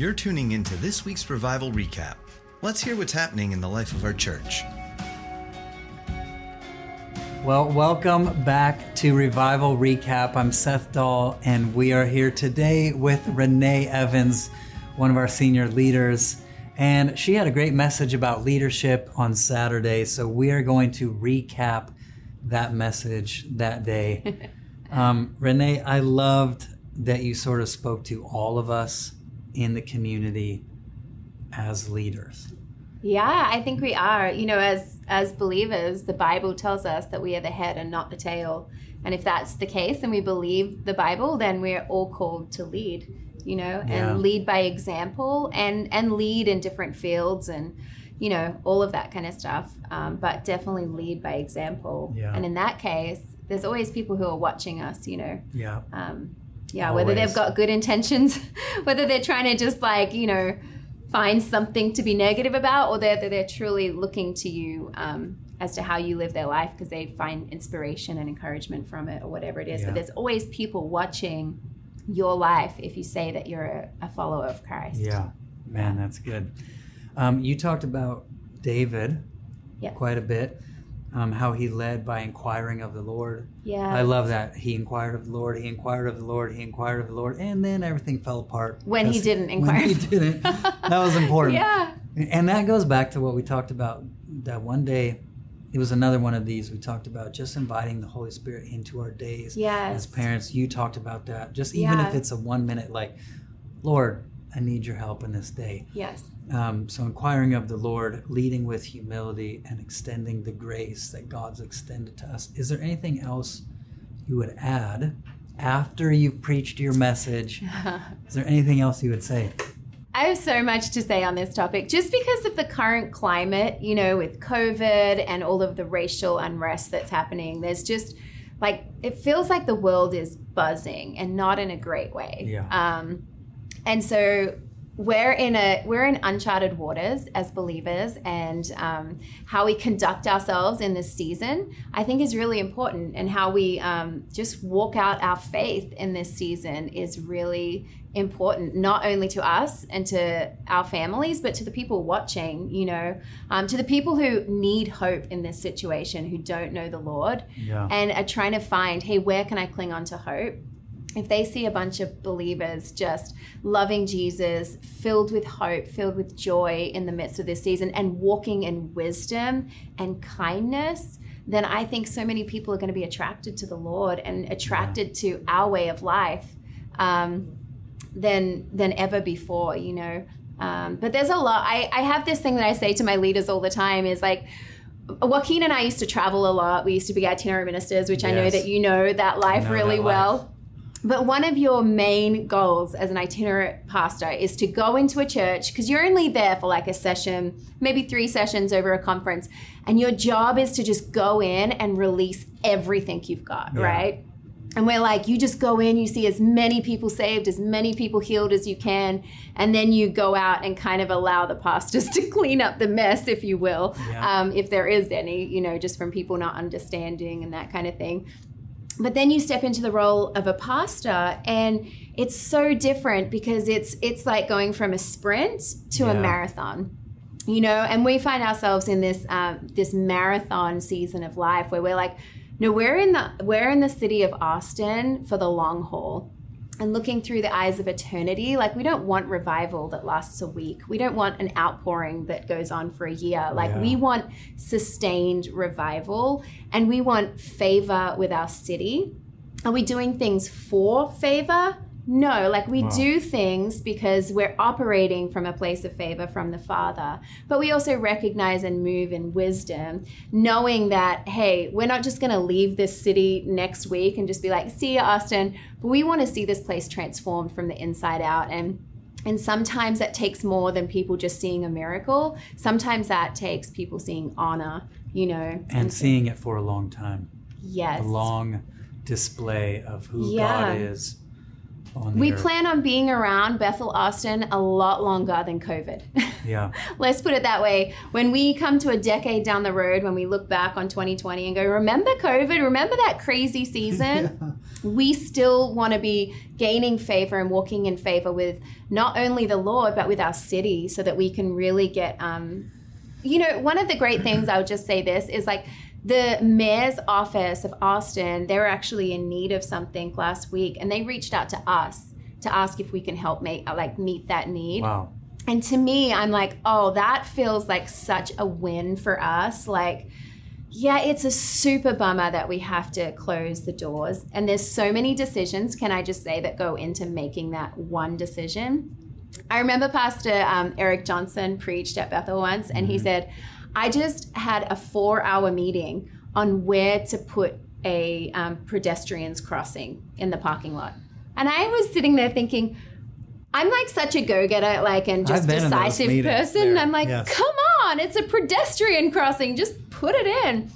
You're tuning into this week's Revival Recap. Let's hear what's happening in the life of our church. Well, welcome back to Revival Recap. I'm Seth Dahl, and we are here today with Renee Evans, one of our senior leaders. And she had a great message about leadership on Saturday, so we are going to recap that message that day. um, Renee, I loved that you sort of spoke to all of us in the community as leaders. Yeah, I think we are. You know, as as believers, the Bible tells us that we are the head and not the tail. And if that's the case and we believe the Bible, then we're all called to lead, you know, Yeah. and lead by example and and lead in different fields and you know, all of that kind of stuff. Um, but definitely lead by example. Yeah. And in that case, there's always people who are watching us, you know. Yeah. Um, yeah, whether they've got good intentions, whether they're trying to just like, you know, find something to be negative about, or they're, they're truly looking to you um, as to how you live their life because they find inspiration and encouragement from it, or whatever it is. Yeah. But there's always people watching your life if you say that you're a, a follower of Christ. Yeah, man, that's good. Um, you talked about David Yes. quite a bit, um, how he led by inquiring of the Lord. Yeah. I love that. He inquired of the Lord, he inquired of the Lord, he inquired of the Lord, and then everything fell apart. When he didn't inquire. When he didn't. That was important. Yeah. And that goes back to what we talked about that one day. It was another one of these we talked about just inviting the Holy Spirit into our days. Yes. As parents, you talked about that. Just even Yeah. if it's a one minute, like, Lord, I need your help in this day. Yes. Um, so, inquiring of the Lord, leading with humility, and extending the grace that God's extended to us. Is there anything else you would add after you've preached your message? Is there anything else you would say? I have so much to say on this topic just because of the current climate, you know, with COVID and all of the racial unrest that's happening. There's just like, it feels like the world is buzzing and not in a great way. Yeah. Um, and so we're in a we're in uncharted waters as believers and um, how we conduct ourselves in this season i think is really important and how we um, just walk out our faith in this season is really important not only to us and to our families but to the people watching you know um, to the people who need hope in this situation who don't know the lord Yeah. and are trying to find hey where can i cling on to hope if they see a bunch of believers just loving Jesus, filled with hope, filled with joy in the midst of this season, and walking in wisdom and kindness, then I think so many people are going to be attracted to the Lord and attracted to our way of life um, than than ever before. You know, um, but there's a lot. I, I have this thing that I say to my leaders all the time is like. Joaquin and I used to travel a lot. We used to be itinerary ministers, which I know that you know that life know really that life. well. But one of your main goals as an itinerant pastor is to go into a church because you're only there for like a session, maybe three sessions over a conference. And your job is to just go in and release everything you've got, Yeah. right? And we're like, you just go in, you see as many people saved, as many people healed as you can, and then you go out and kind of allow the pastors to clean up the mess, if you will, Yeah. um, if there is any, you know, just from people not understanding and that kind of thing. But then you step into the role of a pastor, and it's so different because it's it's like going from a sprint to a marathon you know? And we find ourselves in this um, this marathon season of life where we're like no we're in the we're in the city of austin for the long haul and looking through the eyes of eternity like we don't want revival that lasts a week. We don't want an outpouring that goes on for a year. Like Yeah. we want sustained revival and we want favor with our city. Are we doing things for favor no like we Wow. do things because we're operating from a place of favor from the father but we also recognize and move in wisdom knowing that hey we're not just going to leave this city next week and just be like see you austin but we want to see this place transformed from the inside out and and sometimes that takes more than people just seeing a miracle sometimes that takes people seeing honor you know and seeing it for a long time. yes A long display of who Yeah. God is We earth. plan on being around Bethel Austin a lot longer than COVID. Yeah. Let's put it that way. When we come to a decade down the road, when we look back on 2020 and go, remember COVID? Remember that crazy season? We still want to be gaining favor and walking in favor with not only the Lord, but with our city so that we can really get, um, you know, one of the great things, I'll just say this, is like, the mayor's office of Austin, they were actually in need of something last week, and they reached out to us to ask if we can help make like meet that need. Wow. And to me, I'm like, oh, that feels like such a win for us. Like, yeah, it's a super bummer that we have to close the doors. And there's so many decisions, can I just say, that go into making that one decision. I remember Pastor um, Eric Johnson preached at Bethel once, and he said, I just had a four hour meeting on where to put a um, pedestrians crossing in the parking lot. And I was sitting there thinking, I'm like such a go-getter, like and just I've been in those decisive person. I'm like, yes. come on, it's a pedestrian crossing. Just put it in.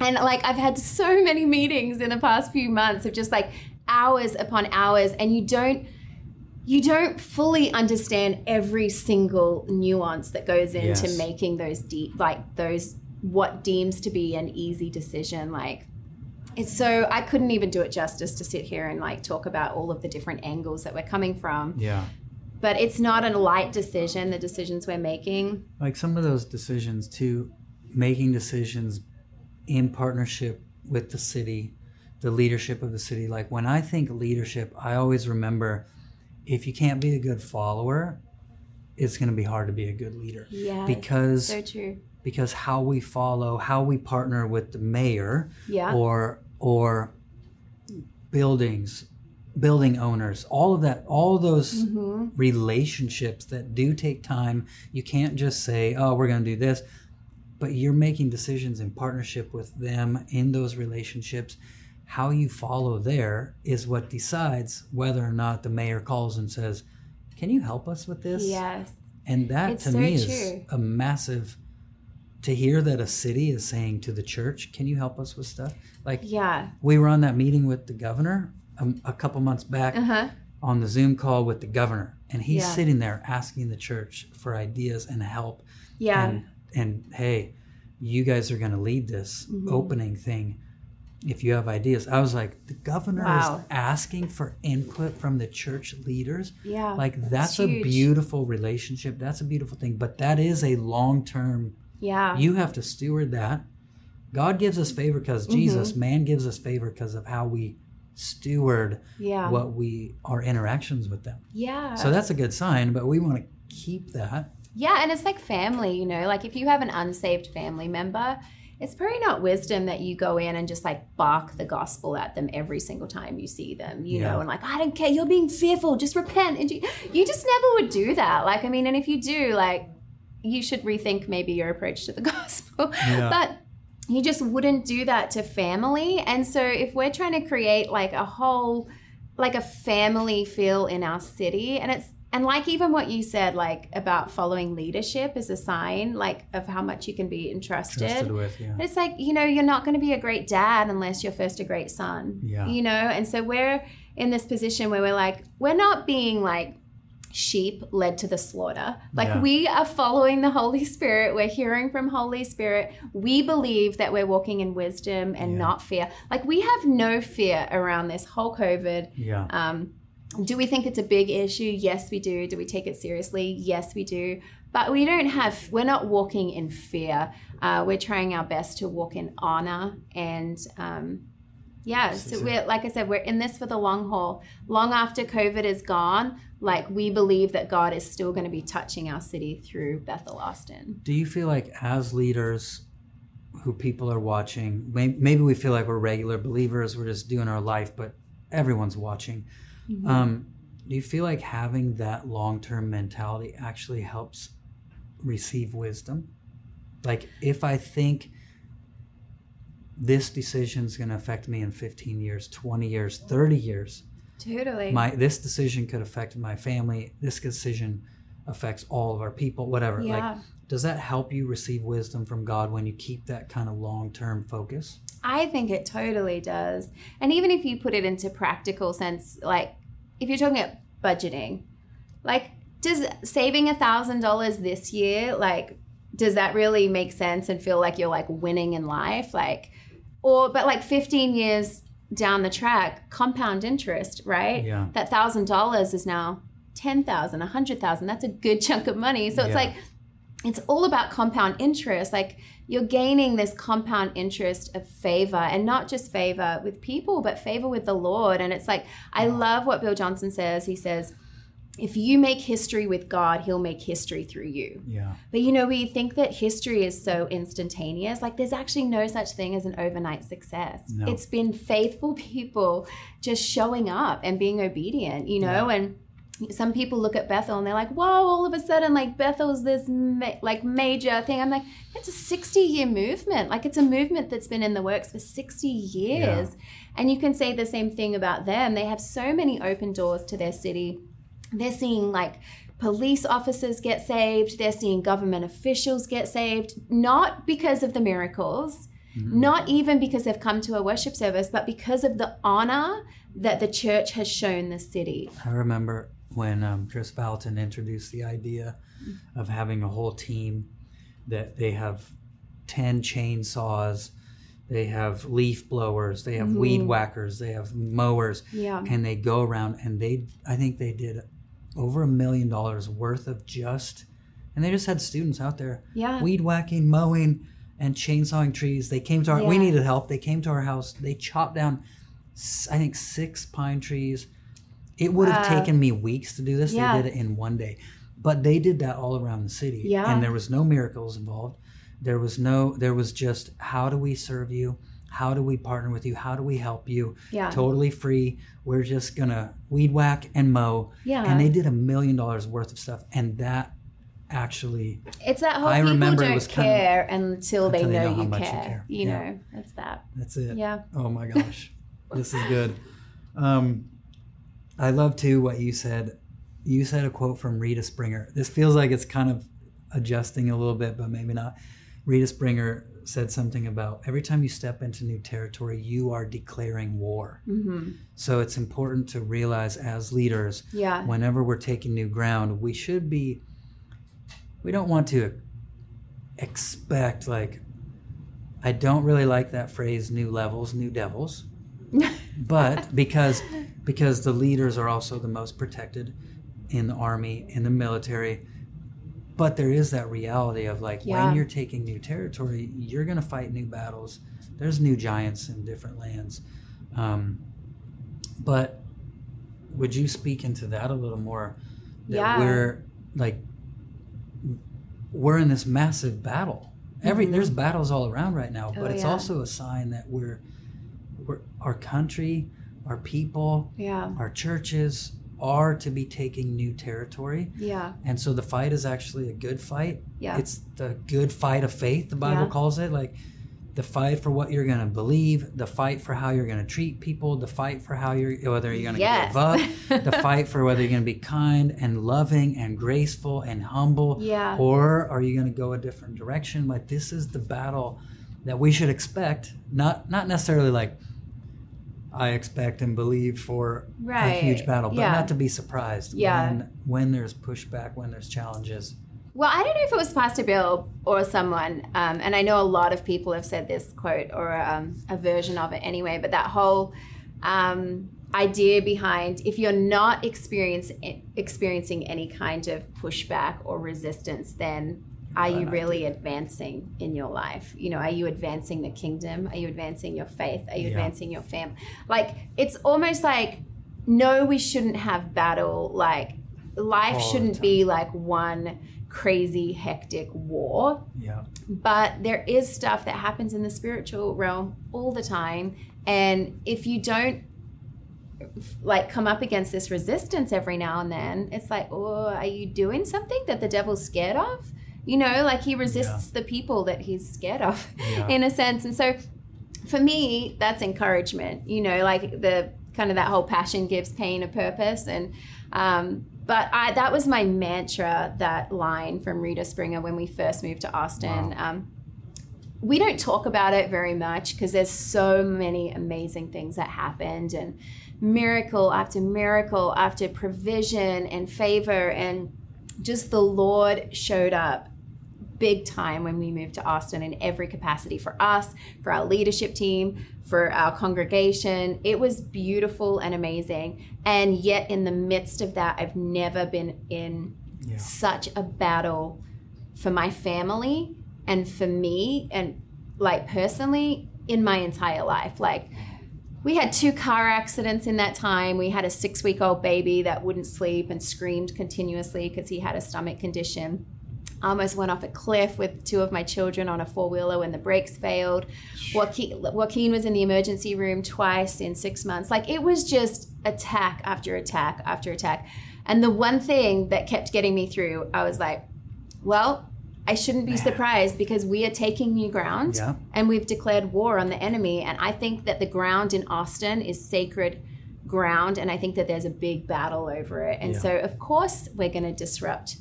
And like I've had so many meetings in the past few months of just like hours upon hours, and you don't you don't fully understand every single nuance that goes into Yes. making those deep like those what deems to be an easy decision like it's so i couldn't even do it justice to sit here and like talk about all of the different angles that we're coming from Yeah. but it's not a light decision the decisions we're making Like some of those decisions too, making decisions in partnership with the city, the leadership of the city. Like when I think leadership, I always remember if you can't be a good follower, it's going to be hard to be a good leader. yeah Because so true because how we follow, how we partner with the mayor yeah or or buildings, building owners, all of that, all those hmm relationships that do take time. You can't just say, "Oh, we're going to do this," but you're making decisions in partnership with them in those relationships. How you follow there is what decides whether or not the mayor calls and says, "Can you help us with this?" yes And that It's to so me is a massive to hear that a city is saying to the church, "Can you help us with stuff?" Like yeah we were on that meeting with the governor um, a couple months back uh-huh on the Zoom call with the governor, and he's Yeah. sitting there asking the church for ideas and help. yeah And and hey, you guys are going to lead this Mhm. opening thing. If you have ideas, I was like, the governor Wow. is asking for input from the church leaders. yeah Like that's a huge. beautiful relationship. That's a beautiful thing. But that is a long term. yeah You have to steward that. God gives us favor because Jesus. Mm-hmm. Man gives us favor because of how we steward yeah what we our interactions with them. yeah So that's a good sign. But we want to keep that. Yeah, and it's like family, you know, like if you have an unsaved family member, it's probably not wisdom that you go in and just like bark the gospel at them every single time you see them, you Yeah. know, and like, I don't care, you're being fearful, just repent. And you, you just never would do that. Like, I mean, and if you do, like, you should rethink maybe your approach to the gospel. Yeah. But you just wouldn't do that to family. And so if we're trying to create like a whole like a family feel in our city and it's and like even what you said like about following leadership is a sign like of how much you can be entrusted. Trusted with, yeah. It's like, you know, you're not going to be a great dad unless you're first a great son. Yeah. You know, and so we're in this position where we're like, we're not being like sheep led to the slaughter. Like Yeah. we are following the Holy Spirit. We're hearing from Holy Spirit. We believe that we're walking in wisdom and Yeah. not fear. Like we have no fear around this whole COVID. Yeah. Um, do we think it's a big issue? Yes, we do. Do we take it seriously? Yes, we do. But we don't have, we're not walking in fear. Uh, we're trying our best to walk in honor. And um, yeah, so we're, like I said, we're in this for the long haul. Long after COVID is gone, like we believe that God is still going to be touching our city through Bethel Austin. Do you feel like as leaders who people are watching, maybe we feel like we're regular believers, we're just doing our life, but everyone's watching. Mm-hmm. Um, do you feel like having that long term mentality actually helps receive wisdom? Like, if I think this decision is going to affect me in 15 years, 20 years, 30 years, Totally. my this decision could affect my family, this decision affects all of our people, whatever. Like, does that help you receive wisdom from God when you keep that kind of long term focus? I think it totally does. And even if you put it into practical sense, like if you're talking about budgeting, like does saving a thousand dollars this year, like, does that really make sense and feel like you're like winning in life? Like, or but like 15 years down the track, compound interest, right? Yeah. That thousand dollars is now ten thousand, a hundred thousand. That's a good chunk of money. So it's Yeah. like it's all about compound interest. Like you're gaining this compound interest of favor and not just favor with people, but favor with the Lord. And it's like, I love what Bill Johnson says. He says, if you make history with God, he'll make history through you. Yeah. But you know, we think that history is so instantaneous. Like, there's actually no such thing as an overnight success. No. It's been faithful people just showing up and being obedient, you know? And some people look at Bethel and they're like, whoa, all of a sudden, like, Bethel's this ma- like major thing. I'm like, it's a 60 year movement. Like, it's a movement that's been in the works for 60 years. And you can say the same thing about them. They have so many open doors to their city they're seeing like police officers get saved they're seeing government officials get saved not because of the miracles mm-hmm. not even because they've come to a worship service but because of the honor that the church has shown the city I remember when um, Chris Vallotton introduced the idea of having a whole team that they have 10 chainsaws, they have leaf blowers, they have weed whackers, they have mowers, yeah and they go around and they, I think they did over a million dollars worth of just, and they just had students out there yeah weed whacking, mowing, and chainsawing trees. They came to our. We needed help. They came to our house. They chopped down, I think, six pine trees. It would have Wow. taken me weeks to do this. Yeah. They did it in one day, but they did that all around the city. Yeah. and there was no miracles involved. There was no. There was just how do we serve you? How do we partner with you? How do we help you? yeah Totally free. We're just gonna weed whack and mow. yeah And they did a million dollars worth of stuff, and that actually it's that whole I people remember don't was kinda- care until they until they know, know you, much you care. care. you Yeah. know it's that that's it. yeah Oh my gosh, this is good. Um, I love too what you said. You said a quote from Rita Springer. This feels like it's kind of adjusting a little bit, but maybe not. Rita Springer said something about every time you step into new territory, you are declaring war. hmm So it's important to realize as leaders, yeah whenever we're taking new ground, we should be. We don't want to expect like. I don't really like that phrase "new levels, new devils," but because because the leaders are also the most protected in the army, in the military. But there is that reality of like Yeah. when you're taking new territory, you're going to fight new battles. There's new giants in different lands. Um, but would you speak into that a little more? That Yeah. we're like we're in this massive battle. Every Mhm. there's battles all around right now, but Oh, it's yeah. also a sign that we're our country, our people, yeah our churches are to be taking new territory. yeah And so the fight is actually a good fight. yeah It's the good fight of faith, the Bible Yeah. calls it. Like the fight for what you're going to believe, the fight for how you're going to treat people, the fight for how you're, whether you're going to yes give up, the fight for whether you're going to be kind and loving and graceful and humble, yeah or are you going to go a different direction? Like this is the battle that we should expect, not not necessarily like I expect and believe for right a huge battle, but yeah. not to be surprised Yeah. when when there's pushback, when there's challenges. Well, I don't know if it was Pastor Bill or someone, um, and I know a lot of people have said this quote or um, a version of it anyway, but that whole um, idea behind if you're not experience, experiencing any kind of pushback or resistance, then are you really advancing in your life? You know, are you advancing the kingdom? Are you advancing your faith? Are you Yeah. advancing your family? Like, it's almost like, no, we shouldn't have battle. Like, life All shouldn't be like one crazy hectic war Yeah. but there is stuff that happens in the spiritual realm all the time and if you don't like come up against this resistance every now and then it's like oh are you doing something that the devil's scared of you know like he resists the people that he's scared of Yeah. in a sense. And so for me that's encouragement you know like the kind of that whole passion gives pain a purpose. And um, but I, that was my mantra that line from rita springer when we first moved to austin. Um, we don't talk about it very much because there's so many amazing things that happened and miracle after miracle after provision and favor. And just the Lord showed up big time when we moved to Austin in every capacity for us, for our leadership team, for our congregation. It was beautiful and amazing. And yet, in the midst of that, I've never been in Yeah. such a battle for my family and for me and like personally in my entire life. Like, we had two car accidents in that time. We had a six week old baby that wouldn't sleep and screamed continuously because he had a stomach condition. I almost went off a cliff with two of my children on a four wheeler when the brakes failed. Joaquin, Joaquin was in the emergency room twice in six months. Like it was just attack after attack after attack. And the one thing that kept getting me through, I was like, well, I shouldn't be surprised because we are taking new ground Yeah. and we've declared war on the enemy. And I think that the ground in Austin is sacred ground. And I think that there's a big battle over it. And Yeah. so, of course, we're going to disrupt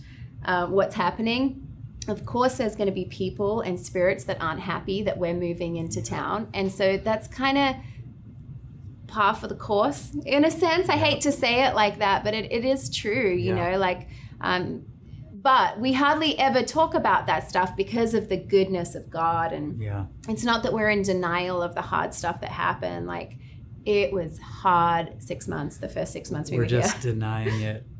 uh, what's happening. Of course, there's going to be people and spirits that aren't happy that we're moving into town. And so that's kind of par for the course in a sense. I hate to say it like that, but it, it is true, you Yeah. know, like, um, but we hardly ever talk about that stuff because of the goodness of God. And Yeah. it's not that we're in denial of the hard stuff that happened. Like, it was hard six months, the first six months we We're were just here. denying it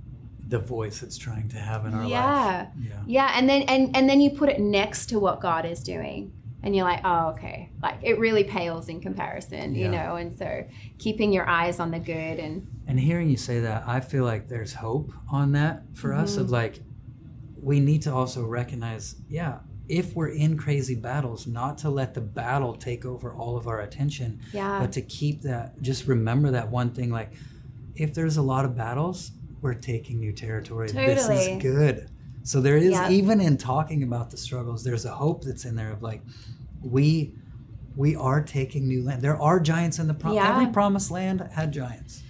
the voice it's trying to have in our Yeah. life. Yeah. Yeah, and then and and then you put it next to what God is doing, and you're like, oh, okay, like it really pales in comparison, you know. And so keeping your eyes on the good and And hearing you say that, I feel like there's hope on that for us Mm-hmm. of like we need to also recognize, yeah, if we're in crazy battles, not to let the battle take over all of our attention, yeah, but to keep that just remember that one thing like if there's a lot of battles, we're taking new territory. This is good. So there is even in talking about the struggles, there's a hope that's in there of like we we are taking new land. There are giants in the prom- Yeah. every promised land had giants.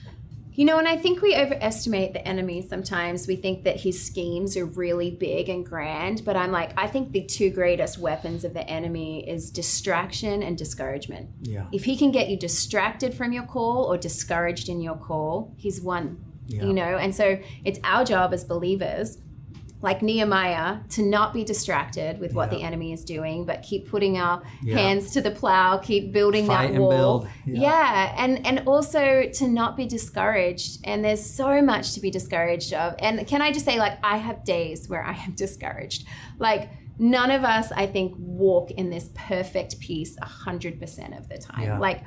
You know, and I think we overestimate the enemy sometimes. We think that his schemes are really big and grand, but I'm like, I think the two greatest weapons of the enemy is distraction and discouragement. Yeah. If he can get you distracted from your call or discouraged in your call, he's won. Yeah. You know, and so it's our job as believers, like Nehemiah, to not be distracted with what Yeah. the enemy is doing, but keep putting our Yeah. hands to the plow, keep building Fight that wall. Yeah. Yeah. and and also to not be discouraged. And there's so much to be discouraged of. And can I just say, like, I have days where I am discouraged. Like, none of us, I think, walk in this perfect peace hundred percent of the time. Like,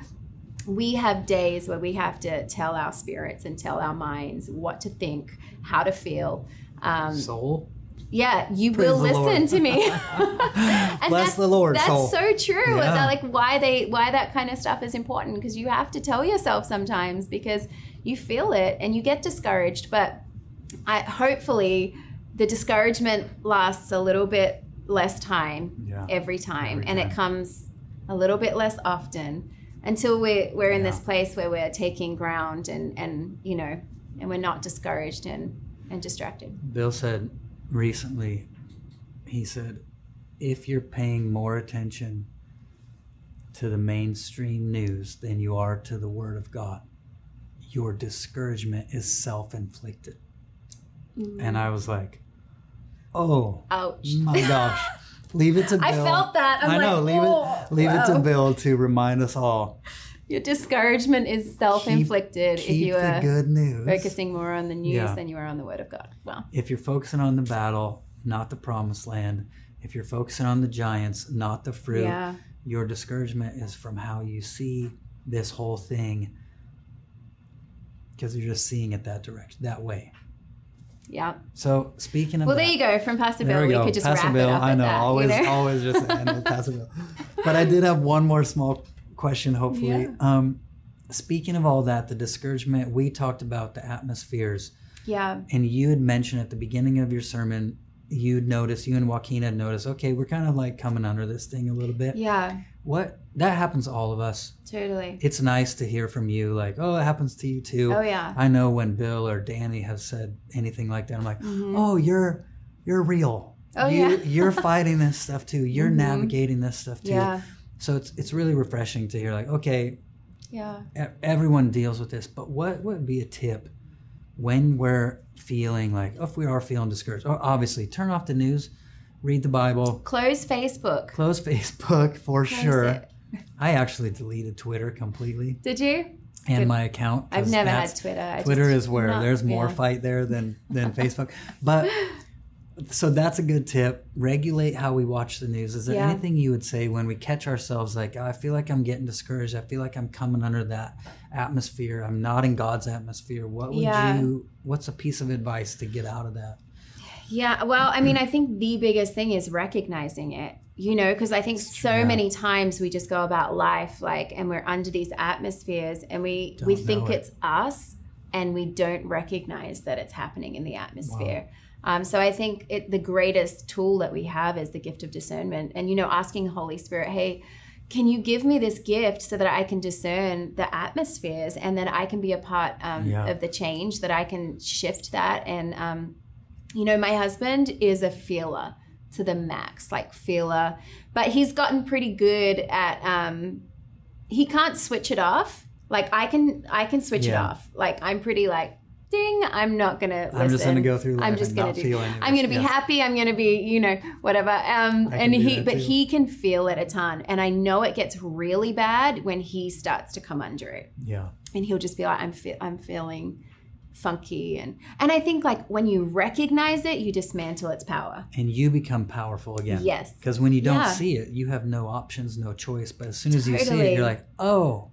we have days where we have to tell our spirits and tell our minds what to think, how to feel. Um, Soul. yeah, you Praise will listen Lord. to me. And Bless that's, the Lord, That's soul. so true. Yeah. That, like why they why that kind of stuff is important because you have to tell yourself sometimes because you feel it and you get discouraged. But I hopefully the discouragement lasts a little bit less time Yeah. every time Every and time. it comes a little bit less often until we're we're in Yeah. this place where we're taking ground and and you know and we're not discouraged and and distracted. Bill said recently, he said, if you're paying more attention to the mainstream news than you are to the Word of God, your discouragement is self inflicted. And I was like, oh Ouch. my gosh. Leave it to Bill. I felt that. I'm I know. like, leave "Oh, it. Leave it to. Bill to remind us all. Your discouragement is self-inflicted if Keep you the are good news. focusing more on the news Yeah. than you are on the Word of God. Well, if you're focusing on the battle, not the promised land, if you're focusing on the giants, not the fruit, yeah, your discouragement is from how you see this whole thing because you're just seeing it that direction, that way. Yeah. So speaking of Well, that, there you go. From Pastor Bill, we we, could just Pastor wrap Bill, it up. I know, that, always, you know? always just end with Pastor Bill. But I did have one more small question. Hopefully, Yeah. um, speaking of all that, the discouragement we talked about the atmospheres. Yeah, and you had mentioned at the beginning of your sermon you'd notice you and joaquin had noticed okay we're kind of like coming under this thing a little bit yeah, what that happens to all of us totally. it's nice to hear from you like oh it happens to you too Oh yeah, i know when bill or danny has said anything like that i'm like Mhm. oh you're you're real Oh, you, yeah. you're fighting this stuff too. You're navigating this stuff too. Yeah. So it's it's really refreshing to hear like, okay, Yeah. everyone deals with this, but what would be a tip when we're feeling like, oh, if we are feeling discouraged? Obviously, turn off the news, read the Bible, Close Facebook. close Facebook for Close sure. it. I actually deleted Twitter completely Did you? and Good. my account. I've never had Twitter. I Twitter just- is where not- there's more yeah. fight there than than Facebook. But so that's a good tip. Regulate how we watch the news. Is there Yeah. anything you would say when we catch ourselves like, "Oh, I feel like I'm getting discouraged. I feel like I'm coming under that atmosphere. I'm not in God's atmosphere. What would Yeah. you? What's a piece of advice to get out of that? Yeah, well, I mean, I think the biggest thing is recognizing it, you know, because I think so Yeah. many times we just go about life like, and we're under these atmospheres and we, we think it. it's us and we don't recognize that it's happening in the atmosphere. Um, so I think it, the greatest tool that we have is the gift of discernment and, you know, asking the Holy Spirit, hey, can you give me this gift so that I can discern the atmospheres and that I can be a part um, Yeah. of the change, that I can shift that and, um, you know, my husband is a feeler to the max, like feeler, but he's gotten pretty good at um he can't switch it off. Like I can I can switch it off. Like I'm pretty like ding, I'm not gonna listen. I'm just gonna go through life I'm just gonna not do I'm gonna be Yeah. happy, I'm gonna be, you know, whatever. Um and he but too. he can feel it a ton. And I know it gets really bad when he starts to come under it Yeah, and he'll just be like i'm fe- i'm feeling funky and and i think like when you recognize it you dismantle its power and you become powerful again. Yes. because when you don't Yeah. see it, you have no options, no choice. But as soon as you see it, you're like, oh,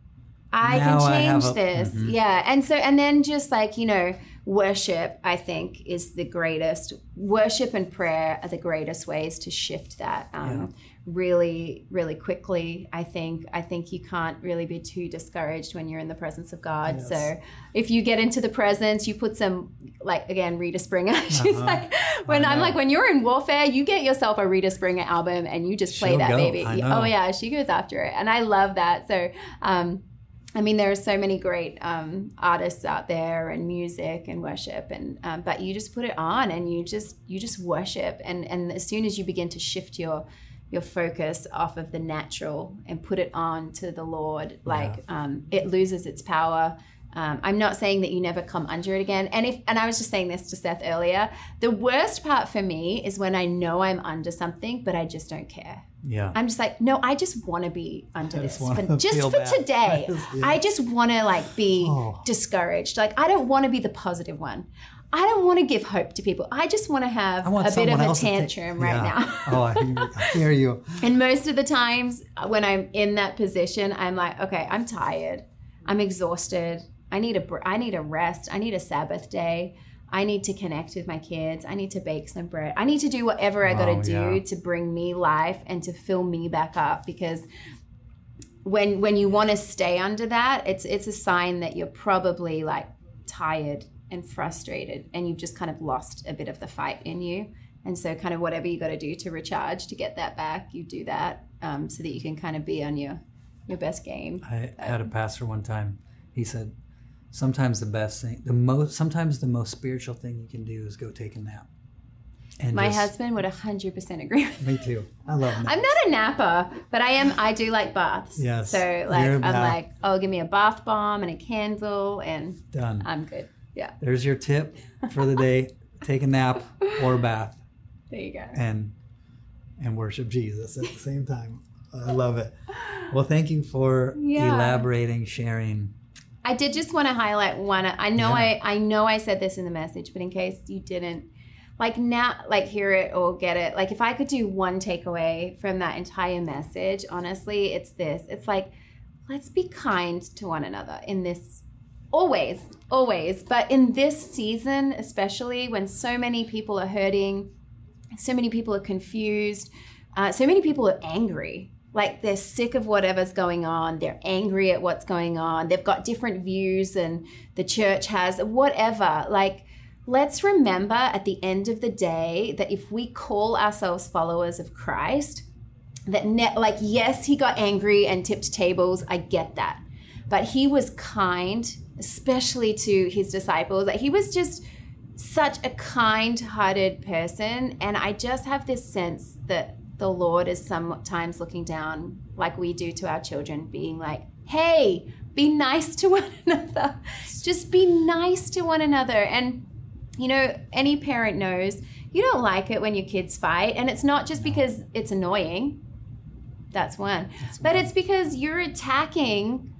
i Now can change a- this. Mhm. yeah. And so and then just like you know worship i think is the greatest. Worship and prayer are the greatest ways to shift that um, really really quickly. I think i think you can't really be too discouraged when you're in the presence of god. Yes. so if you get into the presence you put some like again rita springer. She's Uh-huh. like when I i'm like when you're in warfare you get yourself a rita springer album and you just play She'll that go. baby. Oh yeah she goes after it. And i love that. So um I mean, there are so many great um, artists out there, and music and worship, and um, but you just put it on, and you just you just worship, and and as soon as you begin to shift your your focus off of the natural and put it on to the Lord, like um, it loses its power. Um, I'm not saying that you never come under it again. And if and I was just saying this to Seth earlier, the worst part for me is when I know I'm under something, but I just don't care. Yeah. I'm just like, no, I just want to be under I this just for, just for bad. today. I just- yeah. I just want to like be Oh. discouraged. Like I don't want to be the positive one. I don't want to give hope to people. I just want to have want a bit of a to take- tantrum right Yeah. now. oh, I hear, I hear you. And most of the times uh, when I'm in that position, I'm like, okay, I'm tired. I'm exhausted. I need a br- I need a rest. I need a Sabbath day. I need to connect with my kids. I need to bake some bread. I need to do whatever I got to do yeah. to bring me life and to fill me back up because when when you want to stay under that, it's it's a sign that you're probably like tired and frustrated and you've just kind of lost a bit of the fight in you. And so, kind of whatever you got to do to recharge to get that back, you do that um, so that you can kind of be on your your best game. I had a pastor one time. He said, "Sometimes the best thing, the most, sometimes the most spiritual thing you can do is go take a nap." And My just- husband would 100% agree with me. Me too. I love naps. I'm not a napper, but I am. I do like baths. Yes, So like, i'm like, oh, give me a bath bomb and a candle, and Done. I'm good. Yeah. There's your tip for the day: take a nap or a bath, There you go. and and worship Jesus at the same time. I love it. Well, thank you for Yeah. elaborating, sharing. I did just want to highlight one. I know Yeah. I I know I said this in the message, but in case you didn't like now like hear it or get it, like if I could do one takeaway from that entire message, honestly, it's this. It's like let's be kind to one another in this always, always, but in this season especially when so many people are hurting, so many people are confused, uh, so many people are angry. Like they're sick of whatever's going on. They're angry at what's going on. They've got different views than the church has, whatever. Like, let's remember at the end of the day that if we call ourselves followers of Christ, that ne- like yes, he got angry and tipped tables. I get that, but he was kind, especially to his disciples. That he was just such a kind-hearted person and I just have this sense that the Lord is sometimes looking down like we do to our children being like, "Hey, be nice to one another. Just be nice to one another." And you know, any parent knows you don't like it when your kids fight and it's not just because it's annoying. That's one. That's but one. it's because you're attacking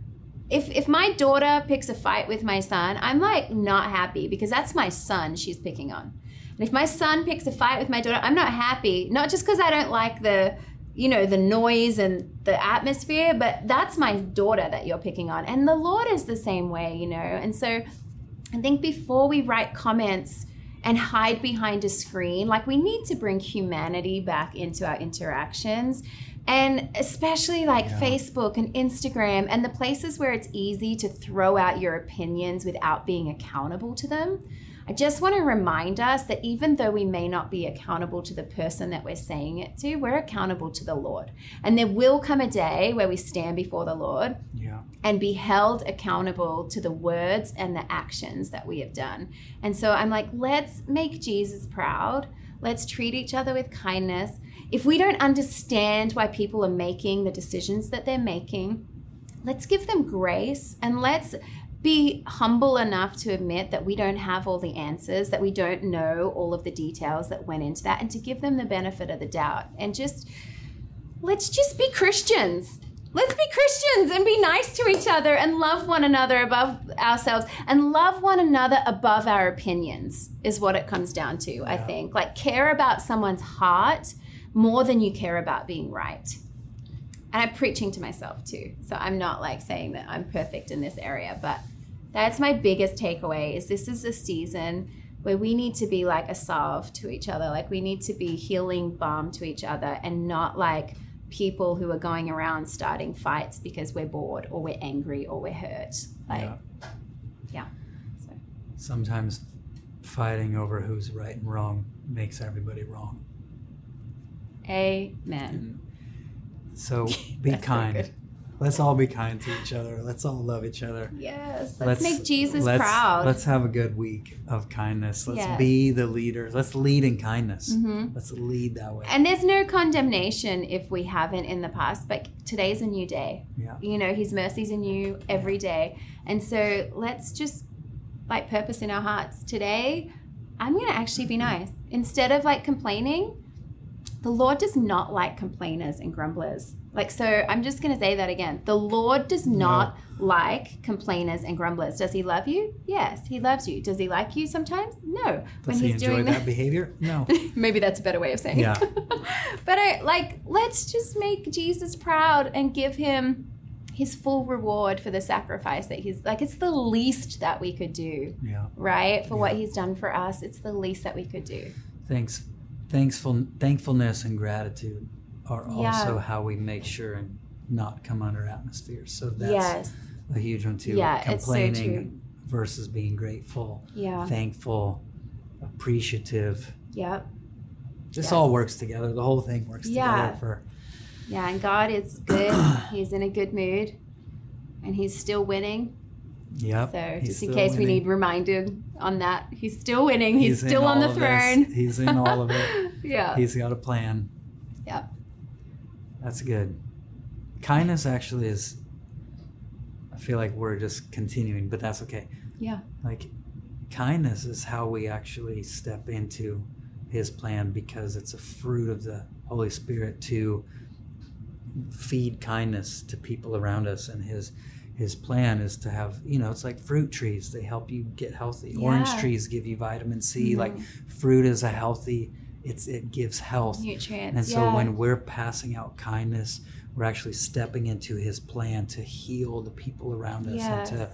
if if my daughter picks a fight with my son, I'm like not happy because that's my son she's picking on. And if my son picks a fight with my daughter, I'm not happy. Not just because I don't like the you know the noise and the atmosphere, but that's my daughter that you're picking on. And the Lord is the same way, you know. And so I think before we write comments and hide behind a screen, like we need to bring humanity back into our interactions. And especially like Yeah. Facebook and Instagram and the places where it's easy to throw out your opinions without being accountable to them. I just want to remind us that even though we may not be accountable to the person that we're saying it to, we're accountable to the Lord. And there will come a day where we stand before the Lord Yeah. and be held accountable to the words and the actions that we have done. And so I'm like, let's make Jesus proud. Let's treat each other with kindness. If we don't understand why people are making the decisions that they're making, let's give them grace and let's be humble enough to admit that we don't have all the answers, that we don't know all of the details that went into that, and to give them the benefit of the doubt. And just let's just be Christians. Let's be Christians and be nice to each other and love one another above ourselves and love one another above our opinions, is what it comes down to, I think. Like, care about someone's heart more than you care about being right. And I'm preaching to myself too. So I'm not like saying that I'm perfect in this area, but that's my biggest takeaway is this is a season where we need to be like a salve to each other. Like we need to be healing balm to each other and not like people who are going around starting fights because we're bored or we're angry or we're hurt. Like yeah. yeah. So Sometimes fighting over who's right and wrong makes everybody wrong. Amen. So be That's so kind. let's all be kind to each other. Let's all love each other. Yes. Let's, make Jesus let's- proud. Let's have a good week of kindness. Let's Yes. be the leaders. Let's lead in kindness. Mhm. Let's lead that way. And there's no condemnation if we haven't in the past, but today's a new day. Yeah. You know, His mercies are new every day. And so let's just like purpose in our hearts. Today, I'm going to actually be nice. Instead of like complaining, the Lord does not like complainers and grumblers. Like, so I'm just going to say that again. The Lord does not like complainers and grumblers. Does He love you? Yes, He loves you. Does He like you sometimes? No. Does he enjoy that behavior? No. Maybe that's a better way of saying Yeah. it. but I like let's just make Jesus proud and give him his full reward for the sacrifice that he's like it's the least that we could do, Yeah. right? For what he's done for us, it's the least that we could do. Thanks. Thankful, thankfulness and gratitude are Yeah. also how we make sure and not come under atmospheres. So that's yes. a huge one too. Yeah, it's so Complaining true. versus being grateful, Yeah. thankful, appreciative. Yep. This Yes. all works together. The whole thing works Yeah. together for Yeah, and God is good. he's in a good mood. And he's still winning. Yep. So just in case we need reminded on that, he's still winning. He's, in still on the this. throne. He's in all of it. yeah. He's got a plan. Yep. That's good. Kindness actually is. I feel like we're just continuing, but that's okay. Yeah. Like, kindness is how we actually step into His plan because it's a fruit of the Holy Spirit to feed kindness to people around us, and His His plan is to have you know it's like fruit trees. They help you get healthy. Orange trees give you vitamin C. Mhm. Like fruit is a healthy. It's it gives health. Nutrients. And so yeah. when we're passing out kindness, we're actually stepping into his plan to heal the people around us and to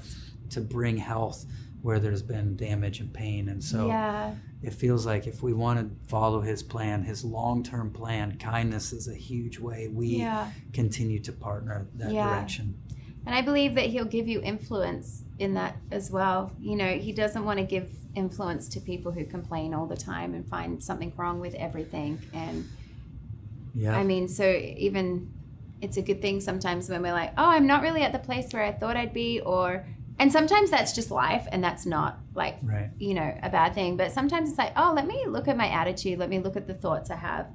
to bring health where there's been damage and pain. And so yeah. it feels like if we want to follow his plan, his long-term plan, kindness is a huge way we Yeah. continue to partner that Yeah. direction. And I believe that he'll give you influence in that as well. You know, he doesn't want to give influence to people who complain all the time and find something wrong with everything. And Yeah. I mean, so even it's a good thing sometimes when we're like, oh, I'm not really at the place where I thought I'd be, or And sometimes that's just life, and that's not like Right. you know a bad thing. But sometimes it's like, oh, let me look at my attitude. Let me look at the thoughts I have.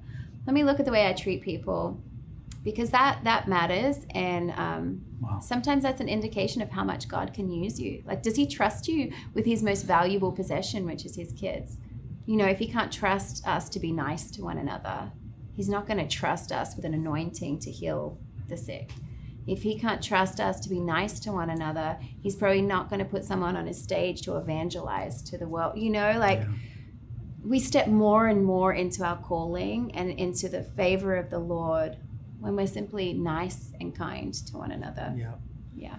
Let me look at the way I treat people, because that that matters. And um, Wow. sometimes that's an indication of how much God can use you. Like, does He trust you with His most valuable possession, which is His kids? You know, if He can't trust us to be nice to one another, He's not going to trust us with an anointing to heal the sick. If He can't trust us to be nice to one another, He's probably not going to put someone on a stage to evangelize to the world. You know, like Yeah. we step more and more into our calling and into the favor of the Lord when we're simply nice and kind to one another. Yeah. Yeah.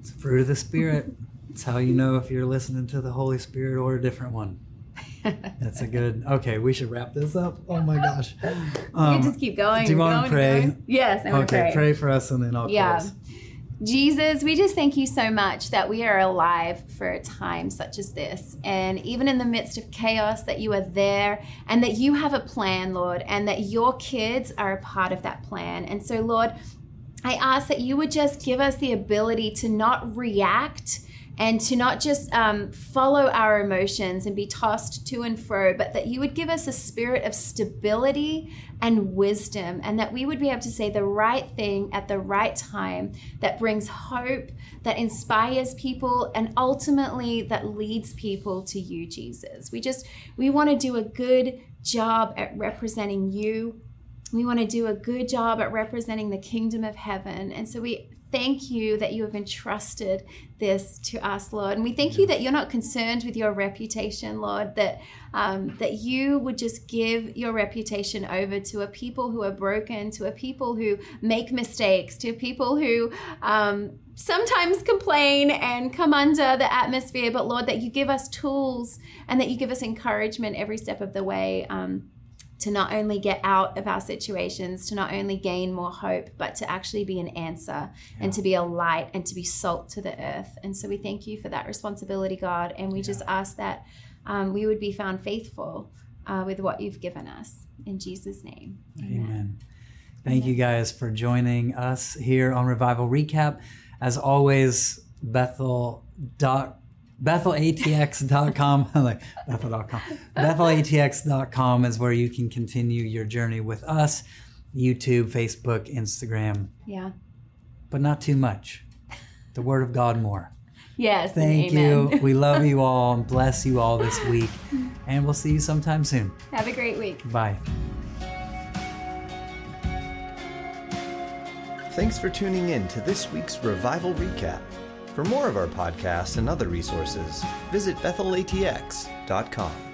It's the fruit of the Spirit. It's how you know if you're listening to the Holy Spirit or a different one. That's a good. Okay, we should wrap this up. Oh my gosh. you Um, can just keep going. do you going and pray? Yes, I'm okay, gonna pray. for us and then I'll Yeah. close. Jesus, we just thank you so much that we are alive for a time such as this. And even in the midst of chaos, that you are there and that you have a plan, Lord, and that your kids are a part of that plan. And so, Lord, I ask that you would just give us the ability to not react and to not just um, follow our emotions and be tossed to and fro, but that you would give us a spirit of stability and wisdom, and that we would be able to say the right thing at the right time that brings hope, that inspires people, and ultimately that leads people to you, Jesus. We just, we want to do a good job at representing you we want to do a good job at representing the kingdom of heaven. And so we thank you that you have entrusted this to us, Lord. And we thank you that you're not concerned with your reputation, Lord, that um, that you would just give your reputation over to a people who are broken, to a people who make mistakes, to people who um, sometimes complain and come under the atmosphere. But Lord, that you give us tools and that you give us encouragement every step of the way. Um, to not only get out of our situations, to not only gain more hope, but to actually be an answer and to be a light and to be salt to the earth. And so we thank you for that responsibility, God. And we just ask that um, we would be found faithful uh, with what you've given us. In Jesus' name. Amen. Thank you guys for joining us here on Revival Recap. As always, Bethel dot BethelATX.com, I'm like Bethel.com. BethelATX.com is where you can continue your journey with us. YouTube, Facebook, Instagram, Yeah. but not too much. The Word of God more. Yes. Thank amen. you. We love you all and bless you all this week. And we'll see you sometime soon. Have a great week. Bye. Thanks for tuning in to this week's Revival Recap. For more of our podcasts and other resources, visit bethelatx.com.